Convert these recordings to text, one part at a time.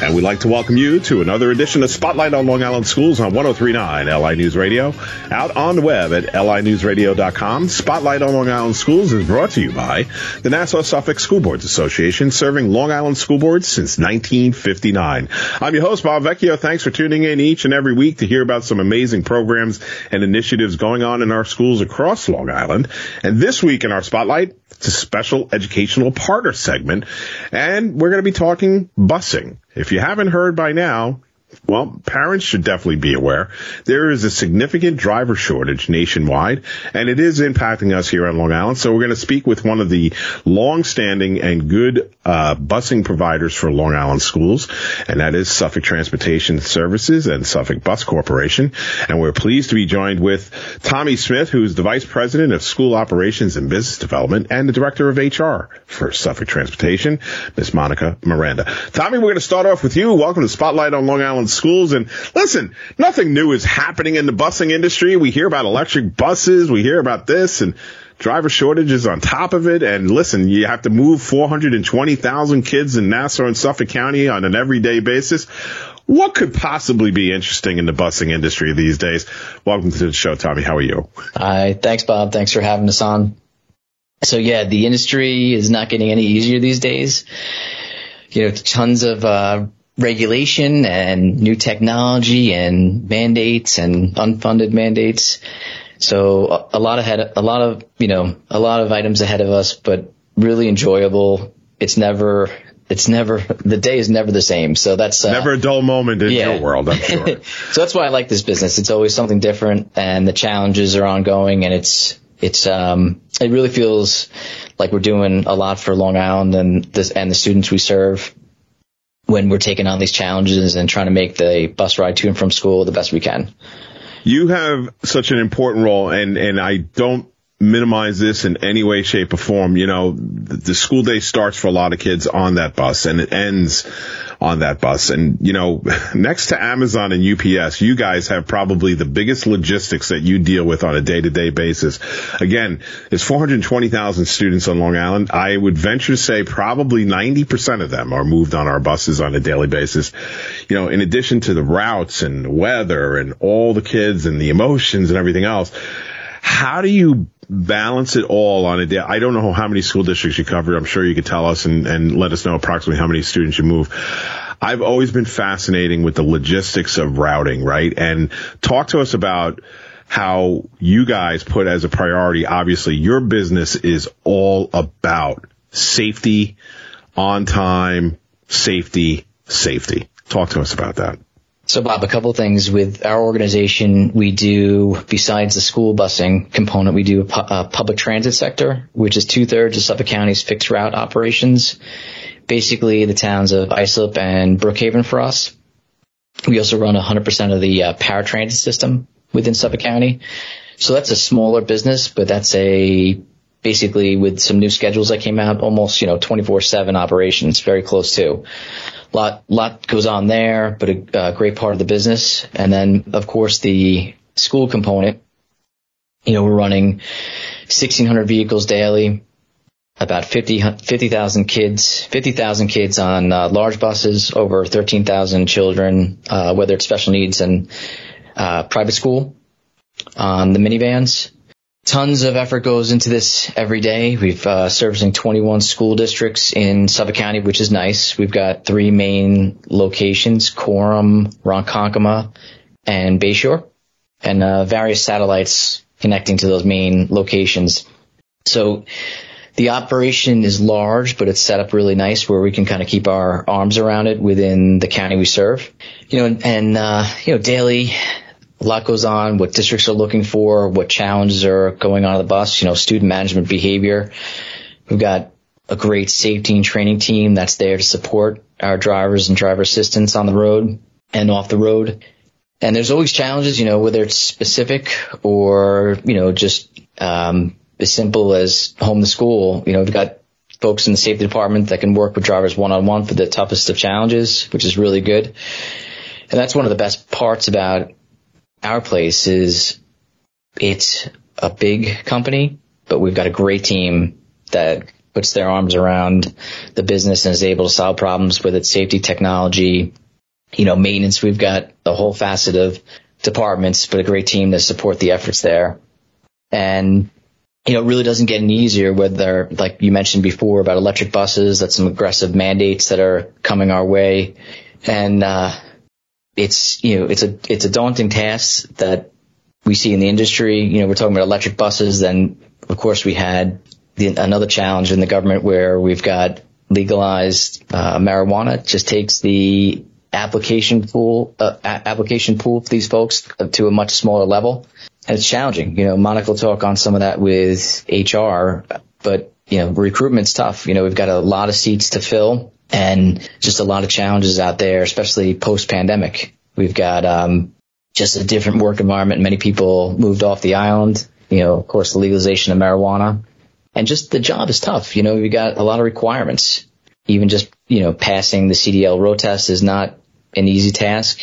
And we'd like to welcome you to another edition of Spotlight on Long Island Schools on 1039 LI News Radio. Out on the web at linewsradio.com. Spotlight on Long Island Schools is brought to you by the Nassau Suffolk School Boards Association, serving Long Island school boards since 1959. I'm your host, Bob Vecchio. Thanks for tuning in each and every week to hear about some amazing programs and initiatives going on in our schools across Long Island. And this week in our Spotlight, it's a special educational partner segment, and we're going to be talking busing. If you haven't heard by now, well, parents should definitely be aware. There is a significant driver shortage nationwide, and it is impacting us here on Long Island. So we're going to speak with one of the long-standing and good uh, busing providers for Long Island schools, and that is Suffolk Transportation Services and Suffolk Bus Corporation. And we're pleased to be joined with Tommy Smith, who is the Vice President of School Operations and Business Development and the Director of HR for Suffolk Transportation, Miss Monica Miranda. Tommy, we're going to start off with you. Welcome to Spotlight on Long Island schools. And listen, nothing new is happening in the busing industry. We hear about electric buses. We hear about this and driver shortages on top of it. And listen, you have to move 420,000 kids in Nassau and Suffolk County on an everyday basis. What could possibly be interesting in the busing industry these days? Welcome to the show, Tommy. How are you? Hi. Thanks, Bob. Thanks for having us on. So yeah, the industry is not getting any easier these days. You know, tons of, uh, regulation and new technology and mandates and unfunded mandates. So a, lot ahead, a lot of, you know, a lot of items ahead of us, but really enjoyable. It's never, it's never, the day is never the same. So that's uh, never a dull moment in yeah. your world, I'm sure. so that's why I like this business. It's always something different and the challenges are ongoing and it's, it's, um, it really feels like we're doing a lot for Long Island and this, and the students we serve when we're taking on these challenges and trying to make the bus ride to and from school the best we can. You have such an important role and, and I don't minimize this in any way, shape or form. You know, the school day starts for a lot of kids on that bus and it ends on that bus. And, you know, next to Amazon and UPS, you guys have probably the biggest logistics that you deal with on a day to day basis. Again, there's 420,000 students on Long Island. I would venture to say probably 90% of them are moved on our buses on a daily basis. You know, in addition to the routes and weather and all the kids and the emotions and everything else, how do you balance it all on a day? I don't know how many school districts you cover. I'm sure you could tell us and, and let us know approximately how many students you move. I've always been fascinating with the logistics of routing, right? And talk to us about how you guys put as a priority, obviously your business is all about safety, on time, safety, safety. Talk to us about that. So Bob, a couple things with our organization. We do, besides the school busing component, we do a, pu- a public transit sector, which is two thirds of Suffolk County's fixed route operations. Basically the towns of Islip and Brookhaven for us. We also run 100% of the uh, paratransit system within Suffolk County. So that's a smaller business, but that's a basically with some new schedules that came out, almost, you know, 24-7 operations, very close to lot lot goes on there, but a, a great part of the business. And then of course the school component. You know, we're running 1,600 vehicles daily, about 50,000 50, kids, 50,000 kids on uh, large buses, over 13,000 children, uh, whether it's special needs and uh, private school on the minivans tons of effort goes into this every day. We've uh, servicing 21 school districts in Suffolk County, which is nice. We've got three main locations: Coram, Ronkonkoma, and Bayshore, and uh, various satellites connecting to those main locations. So the operation is large, but it's set up really nice where we can kind of keep our arms around it within the county we serve. You know, and, and uh, you know, daily a lot goes on, what districts are looking for, what challenges are going on at the bus, you know, student management behavior. We've got a great safety and training team that's there to support our drivers and driver assistants on the road and off the road. And there's always challenges, you know, whether it's specific or, you know, just, um, as simple as home to school. You know, we've got folks in the safety department that can work with drivers one on one for the toughest of challenges, which is really good And that's one of the best parts about our place is it's a big company, but we've got a great team that puts their arms around the business and is able to solve problems with its safety technology, you know, maintenance. We've got a whole facet of departments, but a great team to support the efforts there. And, you know, it really doesn't get any easier whether, like you mentioned before about electric buses, that's some aggressive mandates that are coming our way. And, uh, it's, you know, it's a, it's a daunting task that we see in the industry. You know, we're talking about electric buses. Then, of course, we had the, another challenge in the government where we've got legalized uh, marijuana. It just takes the application pool uh, application pool for these folks to a much smaller level, and it's challenging. You know, Monica will talk on some of that with HR, but you know, recruitment's tough. You know, we've got a lot of seats to fill and just a lot of challenges out there, especially post pandemic. We've got um, just a different work environment. Many people moved off the island. You know, of course, the legalization of marijuana, and just the job is tough. You know, we got a lot of requirements. Even just you know, passing the CDL road test is not an easy task,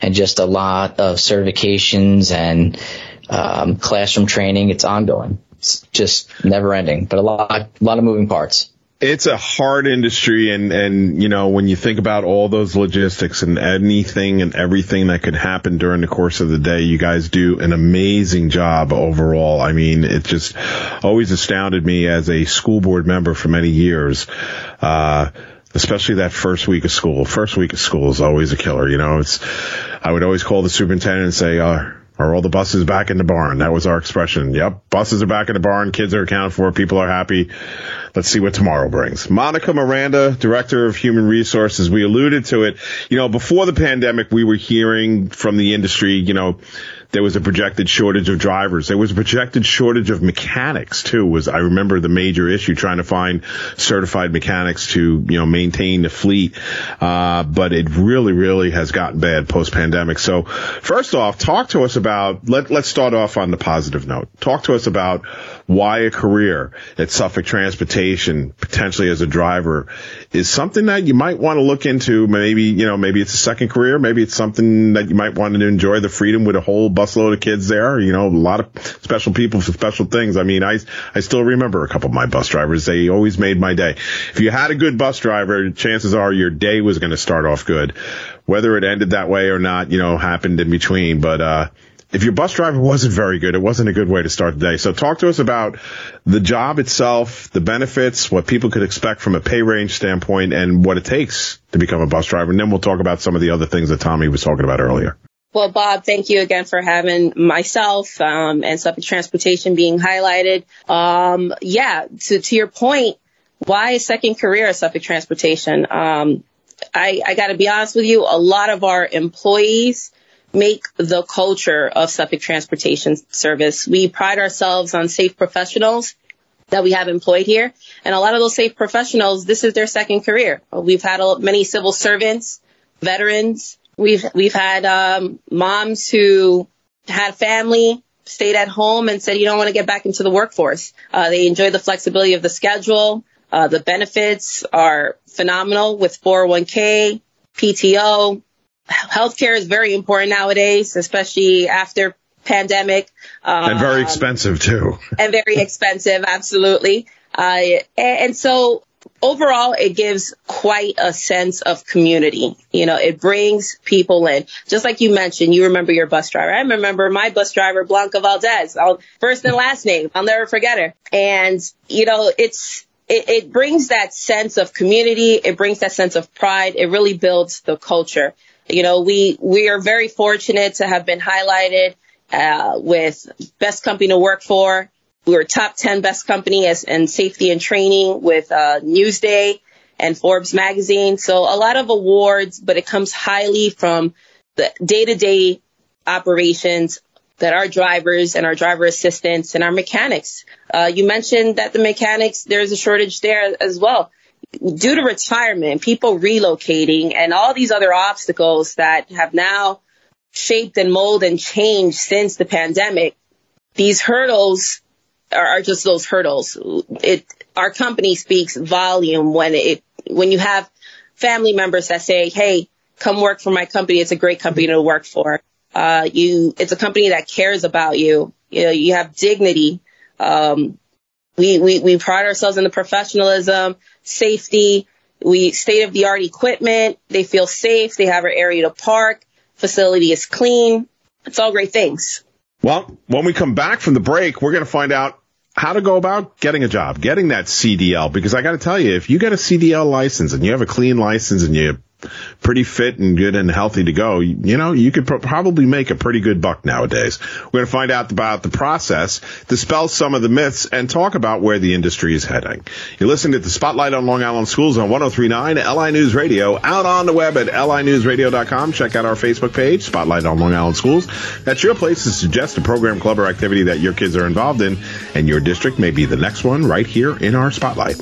and just a lot of certifications and um, classroom training. It's ongoing. It's just never ending, but a lot, a lot of moving parts it's a hard industry and and you know when you think about all those logistics and anything and everything that could happen during the course of the day you guys do an amazing job overall. I mean it just always astounded me as a school board member for many years uh especially that first week of school. First week of school is always a killer you know. It's i would always call the superintendent and say uh are all the buses back in the barn? That was our expression. Yep. Buses are back in the barn. Kids are accounted for. People are happy. Let's see what tomorrow brings. Monica Miranda, Director of Human Resources. We alluded to it. You know, before the pandemic, we were hearing from the industry, you know, there was a projected shortage of drivers. There was a projected shortage of mechanics too. Was I remember the major issue trying to find certified mechanics to you know maintain the fleet. Uh, but it really, really has gotten bad post pandemic. So first off, talk to us about let let's start off on the positive note. Talk to us about why a career at Suffolk Transportation, potentially as a driver, is something that you might want to look into. Maybe, you know, maybe it's a second career. Maybe it's something that you might want to enjoy the freedom with a whole busload of kids there. You know, a lot of special people for special things. I mean, I, I still remember a couple of my bus drivers. They always made my day. If you had a good bus driver, chances are your day was going to start off good. Whether it ended that way or not, you know, happened in between. But, uh, if your bus driver wasn't very good, it wasn't a good way to start the day. So talk to us about the job itself, the benefits, what people could expect from a pay range standpoint, and what it takes to become a bus driver. And then we'll talk about some of the other things that Tommy was talking about earlier. Well, Bob, thank you again for having myself um, and Suffolk Transportation being highlighted. Um, yeah, to, to your point, why a second career at Suffolk Transportation? Um, I, I got to be honest with you, a lot of our employees make the culture of Suffolk Transportation Service. We pride ourselves on safe professionals that we have employed here. And a lot of those safe professionals, this is their second career. We've had many civil servants, veterans. We've, we've had, um, moms who had family, stayed at home and said, you don't want to get back into the workforce. Uh, they enjoy the flexibility of the schedule. Uh, the benefits are phenomenal with 401k, PTO, healthcare is very important nowadays, especially after pandemic. Um, and very expensive too. and very expensive, absolutely. Uh, and so overall, it gives quite a sense of community. You know, it brings people in. Just like you mentioned, you remember your bus driver. I remember my bus driver, Blanca Valdez, I'll, first and last name. I'll never forget her. And, you know, it's, it, it brings that sense of community. It brings that sense of pride. It really builds the culture. You know, we, we are very fortunate to have been highlighted, uh, with best company to work for. We were top 10 best company as in safety and training with, uh, Newsday and Forbes magazine. So a lot of awards, but it comes highly from the day to day operations that our drivers and our driver assistants and our mechanics. Uh, you mentioned that the mechanics, there's a shortage there as well due to retirement, people relocating and all these other obstacles that have now shaped and molded and changed since the pandemic, these hurdles are, just those hurdles. It, our company speaks volume when it, when you have family members that say, Hey, come work for my company. It's a great company to work for. Uh, you, it's a company that cares about you. You know, you have dignity. Um, we, we, we pride ourselves in the professionalism, safety. We state of the art equipment. They feel safe. They have an area to park. Facility is clean. It's all great things. Well, when we come back from the break, we're going to find out how to go about getting a job, getting that CDL. Because I got to tell you, if you get a CDL license and you have a clean license and you pretty fit and good and healthy to go, you know, you could probably make a pretty good buck nowadays. We're going to find out about the process, dispel some of the myths, and talk about where the industry is heading. You're listening to the Spotlight on Long Island Schools on 1039 LI News Radio, out on the web at linewsradio.com. Check out our Facebook page, Spotlight on Long Island Schools. That's your place to suggest a program, club, or activity that your kids are involved in, and your district may be the next one right here in our Spotlight.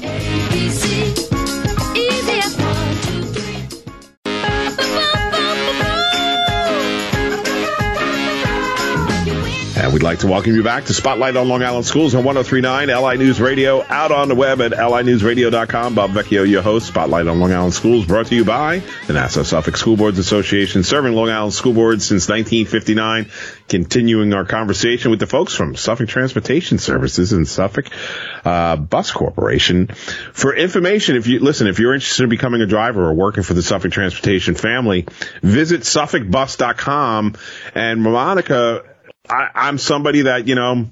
And we'd like to welcome you back to Spotlight on Long Island Schools on 1039 LI News Radio, out on the web at linewsradio.com. Bob Vecchio, your host, Spotlight on Long Island Schools, brought to you by the Nassau Suffolk School Boards Association, serving Long Island School Boards since 1959. Continuing our conversation with the folks from Suffolk Transportation Services and Suffolk uh, Bus Corporation. For information, if you listen, if you're interested in becoming a driver or working for the Suffolk Transportation family, visit suffolkbus.com. And Monica I, I'm somebody that, you know,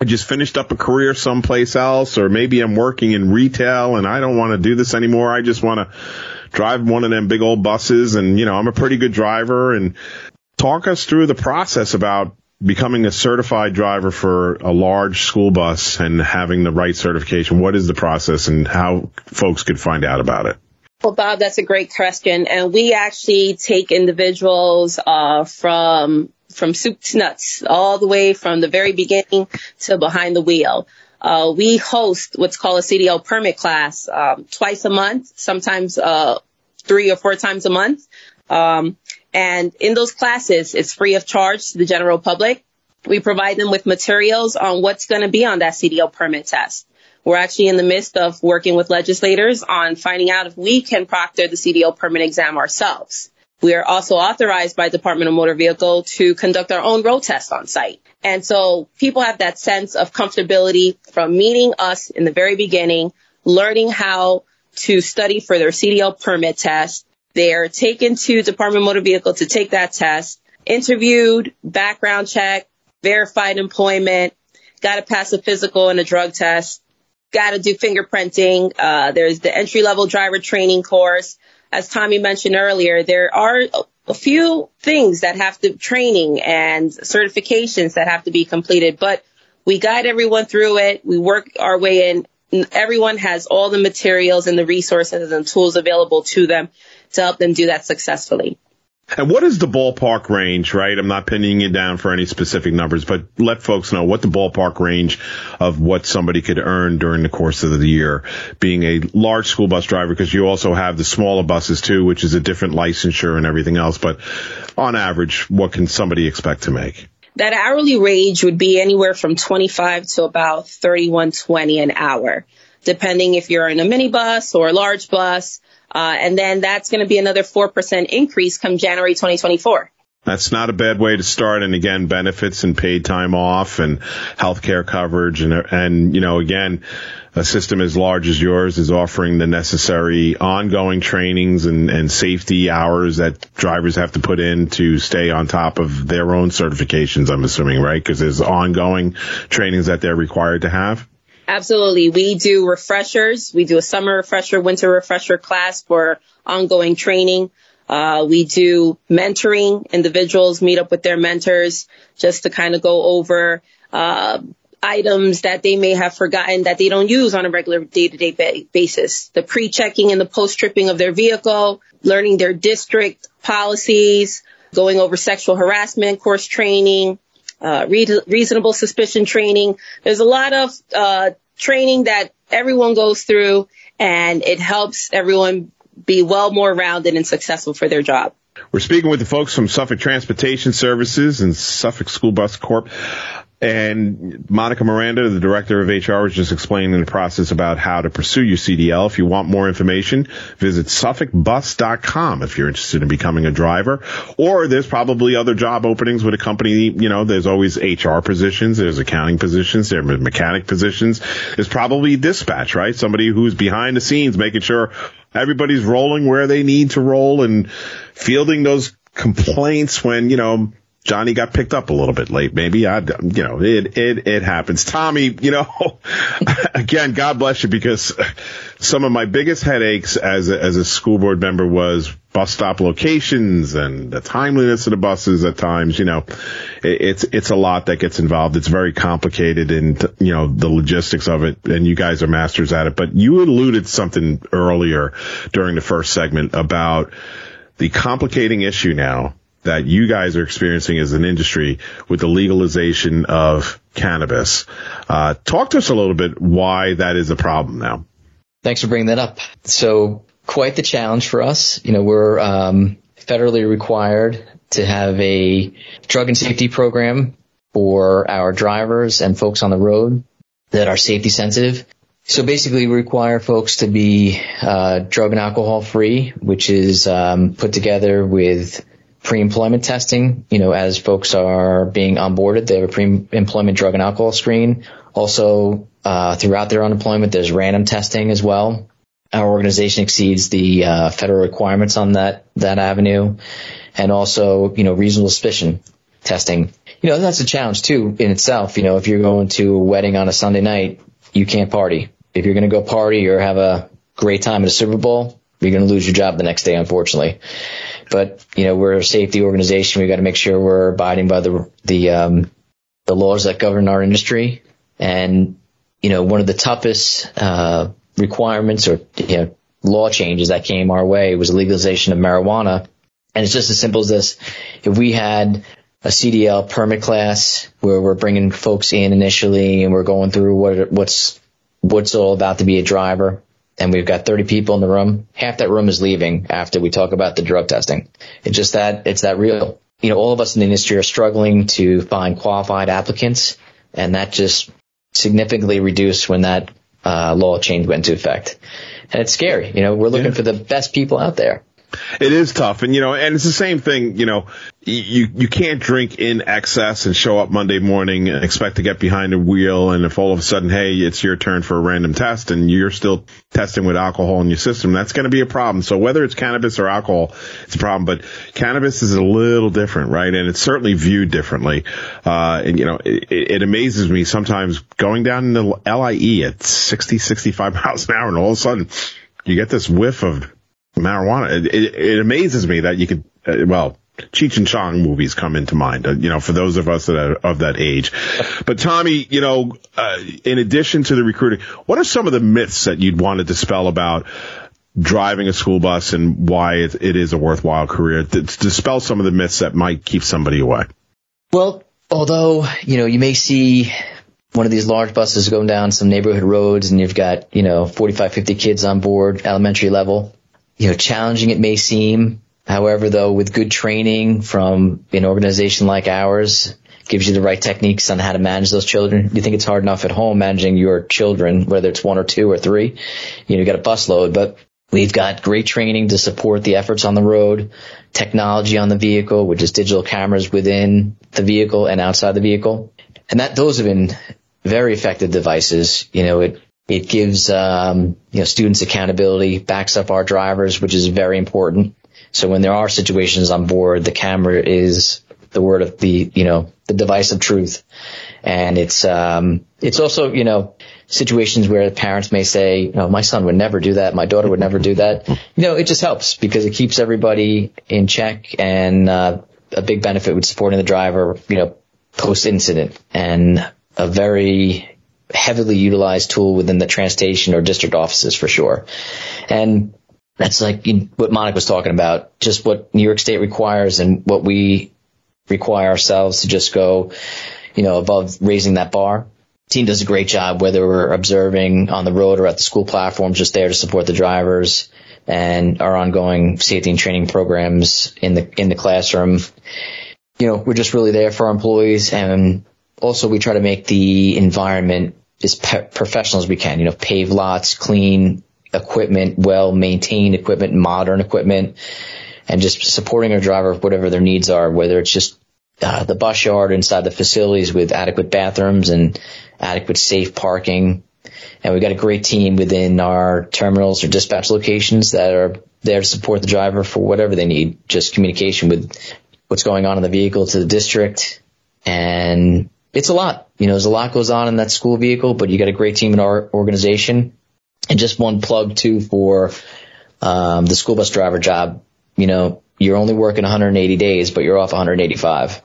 I just finished up a career someplace else, or maybe I'm working in retail and I don't want to do this anymore. I just want to drive one of them big old buses and, you know, I'm a pretty good driver and talk us through the process about becoming a certified driver for a large school bus and having the right certification. What is the process and how folks could find out about it? Well, Bob, that's a great question. And we actually take individuals uh, from from soup to nuts, all the way from the very beginning to behind the wheel. Uh, we host what's called a CDL permit class um, twice a month, sometimes uh, three or four times a month. Um, and in those classes, it's free of charge to the general public. We provide them with materials on what's going to be on that CDL permit test. We're actually in the midst of working with legislators on finding out if we can proctor the CDL permit exam ourselves. We are also authorized by Department of Motor Vehicle to conduct our own road test on site. And so people have that sense of comfortability from meeting us in the very beginning, learning how to study for their CDL permit test. They're taken to Department of Motor Vehicle to take that test, interviewed, background check, verified employment, got to pass a physical and a drug test, got to do fingerprinting. Uh, there's the entry level driver training course as Tommy mentioned earlier, there are a few things that have to training and certifications that have to be completed, but we guide everyone through it. We work our way in. Everyone has all the materials and the resources and tools available to them to help them do that successfully. And what is the ballpark range, right? I'm not pinning you down for any specific numbers, but let folks know what the ballpark range of what somebody could earn during the course of the year being a large school bus driver, because you also have the smaller buses too, which is a different licensure and everything else. But on average, what can somebody expect to make? That hourly range would be anywhere from 25 to about 31.20 an hour, depending if you're in a minibus or a large bus. Uh, and then that's going to be another 4% increase come January 2024. That's not a bad way to start. And again, benefits and paid time off and healthcare coverage. And, and, you know, again, a system as large as yours is offering the necessary ongoing trainings and, and safety hours that drivers have to put in to stay on top of their own certifications, I'm assuming, right? Because there's ongoing trainings that they're required to have. Absolutely. We do refreshers. We do a summer refresher, winter refresher class for ongoing training. Uh, we do mentoring. Individuals meet up with their mentors just to kind of go over uh, items that they may have forgotten that they don't use on a regular day-to-day ba- basis. The pre-checking and the post-tripping of their vehicle, learning their district policies, going over sexual harassment course training, uh, re- reasonable suspicion training. There's a lot of uh, training that everyone goes through, and it helps everyone be well more rounded and successful for their job. We're speaking with the folks from Suffolk Transportation Services and Suffolk School Bus Corp. And Monica Miranda, the director of HR, was just explaining the process about how to pursue your CDL. If you want more information, visit suffolkbus.com if you're interested in becoming a driver. Or there's probably other job openings with a company. You know, there's always HR positions, there's accounting positions, there's mechanic positions. There's probably dispatch, right? Somebody who's behind the scenes making sure everybody's rolling where they need to roll and fielding those complaints when, you know, Johnny got picked up a little bit late, maybe. I, you know, it, it, it happens. Tommy, you know, again, God bless you because some of my biggest headaches as a, as a school board member was bus stop locations and the timeliness of the buses at times, you know, it, it's, it's a lot that gets involved. It's very complicated and, you know, the logistics of it and you guys are masters at it. But you alluded something earlier during the first segment about the complicating issue now that you guys are experiencing as an industry with the legalization of cannabis. Uh, talk to us a little bit why that is a problem now. Thanks for bringing that up. So quite the challenge for us. You know, we're um, federally required to have a drug and safety program for our drivers and folks on the road that are safety sensitive. So basically, we require folks to be uh, drug and alcohol free, which is um, put together with pre-employment testing. You know, as folks are being onboarded, they have a pre-employment drug and alcohol screen. Also, uh, throughout their unemployment, there's random testing as well. Our organization exceeds the uh, federal requirements on that that avenue, and also, you know, reasonable suspicion testing. You know, that's a challenge too in itself. You know, if you're going to a wedding on a Sunday night, you can't party. If you're going to go party or have a great time at a Super Bowl, you're going to lose your job the next day, unfortunately. But you know, we're a safety organization. We've got to make sure we're abiding by the the um, the laws that govern our industry. And you know, one of the toughest uh, requirements or you know law changes that came our way was legalization of marijuana. And it's just as simple as this: if we had a CDL permit class where we're bringing folks in initially and we're going through what what's what's all about to be a driver and we've got 30 people in the room, half that room is leaving after we talk about the drug testing. It's just that, it's that real. You know, all of us in the industry are struggling to find qualified applicants, and that just significantly reduced when that uh, law change went into effect. And it's scary. You know, we're looking yeah. for the best people out there. It is tough, and you know, and it's the same thing. You know, you you can't drink in excess and show up Monday morning and expect to get behind a wheel, and if all of a sudden, hey, it's your turn for a random test, and you're still testing with alcohol in your system, that's going to be a problem. So whether it's cannabis or alcohol, it's a problem. But cannabis is a little different, right? And it's certainly viewed differently. Uh, and you know, it, it amazes me sometimes going down the LIE at 60, 65 miles an hour, and all of a sudden you get this whiff of marijuana. It, it, it, amazes me that you could, uh, well, Cheech and Chong movies come into mind, uh, you know, for those of us that are of that age. But Tommy, you know, uh, in addition to the recruiting, what are some of the myths that you'd want to dispel about driving a school bus and why it, it is a worthwhile career? To dispel some of the myths that might keep somebody away. Well, although, you know, you may see one of these large buses going down some neighborhood roads and you've got, you know, 45, 50 kids on board, elementary level you know, challenging it may seem. However, though, with good training from an organization like ours, gives you the right techniques on how to manage those children. You think it's hard enough at home managing your children, whether it's one or two or three. You know, you got a bus load, but we've got great training to support the efforts on the road, technology on the vehicle, which is digital cameras within the vehicle and outside the vehicle. And that, those have been very effective devices. You know, it it gives um, you know students accountability, backs up our drivers, which is very important. So when there are situations on board, the camera is the word of the you know the device of truth, and it's um, it's also you know situations where parents may say, you know, my son would never do that, my daughter would never do that. You know, it just helps because it keeps everybody in check, and uh, a big benefit with supporting the driver, you know, post incident, and a very heavily utilized tool within the transportation or district offices for sure. And that's like what Monica was talking about, just what New York State requires and what we require ourselves to just go, you know, above raising that bar. Team does a great job, whether we're observing on the road or at the school platform, just there to support the drivers and our ongoing safety and training programs in the in the classroom. You know, we're just really there for our employees and also we try to make the environment as pe- professional as we can. You know, pave lots, clean equipment, well maintained equipment, modern equipment, and just supporting our driver whatever their needs are, whether it's just uh, the bus yard inside the facilities with adequate bathrooms and adequate safe parking. And we've got a great team within our terminals or dispatch locations that are there to support the driver for whatever they need. Just communication with what's going on in the vehicle to the district. And it's a lot. You know, there's a lot goes on in that school vehicle, but you got a great team in our organization. And just one plug too for um, the school bus driver job. You know, you're only working 180 days, but you're off 185.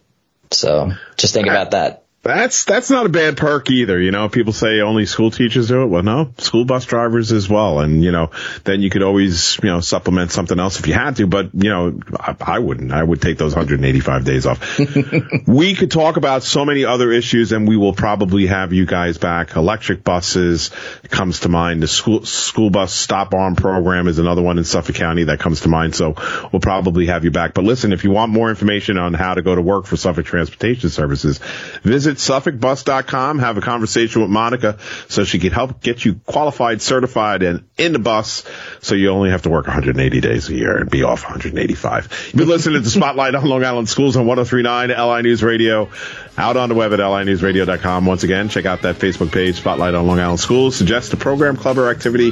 So just think about that. That's that's not a bad perk either. You know, people say only school teachers do it. Well, no, school bus drivers as well. And you know, then you could always you know supplement something else if you had to. But you know, I, I wouldn't. I would take those 185 days off. we could talk about so many other issues, and we will probably have you guys back. Electric buses comes to mind. The school school bus stop arm program is another one in Suffolk County that comes to mind. So we'll probably have you back. But listen, if you want more information on how to go to work for Suffolk Transportation Services, visit visit SuffolkBus.com, have a conversation with Monica so she can help get you qualified, certified, and in the bus so you only have to work 180 days a year and be off 185. You've been listening to Spotlight on Long Island Schools on 1039 LI News Radio, out on the web at linewsradio.com. Once again, check out that Facebook page, Spotlight on Long Island Schools. Suggest a program, club, or activity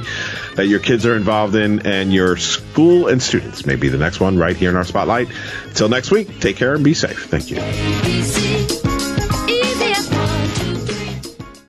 that your kids are involved in and your school and students may be the next one right here in our Spotlight. Until next week, take care and be safe. Thank you.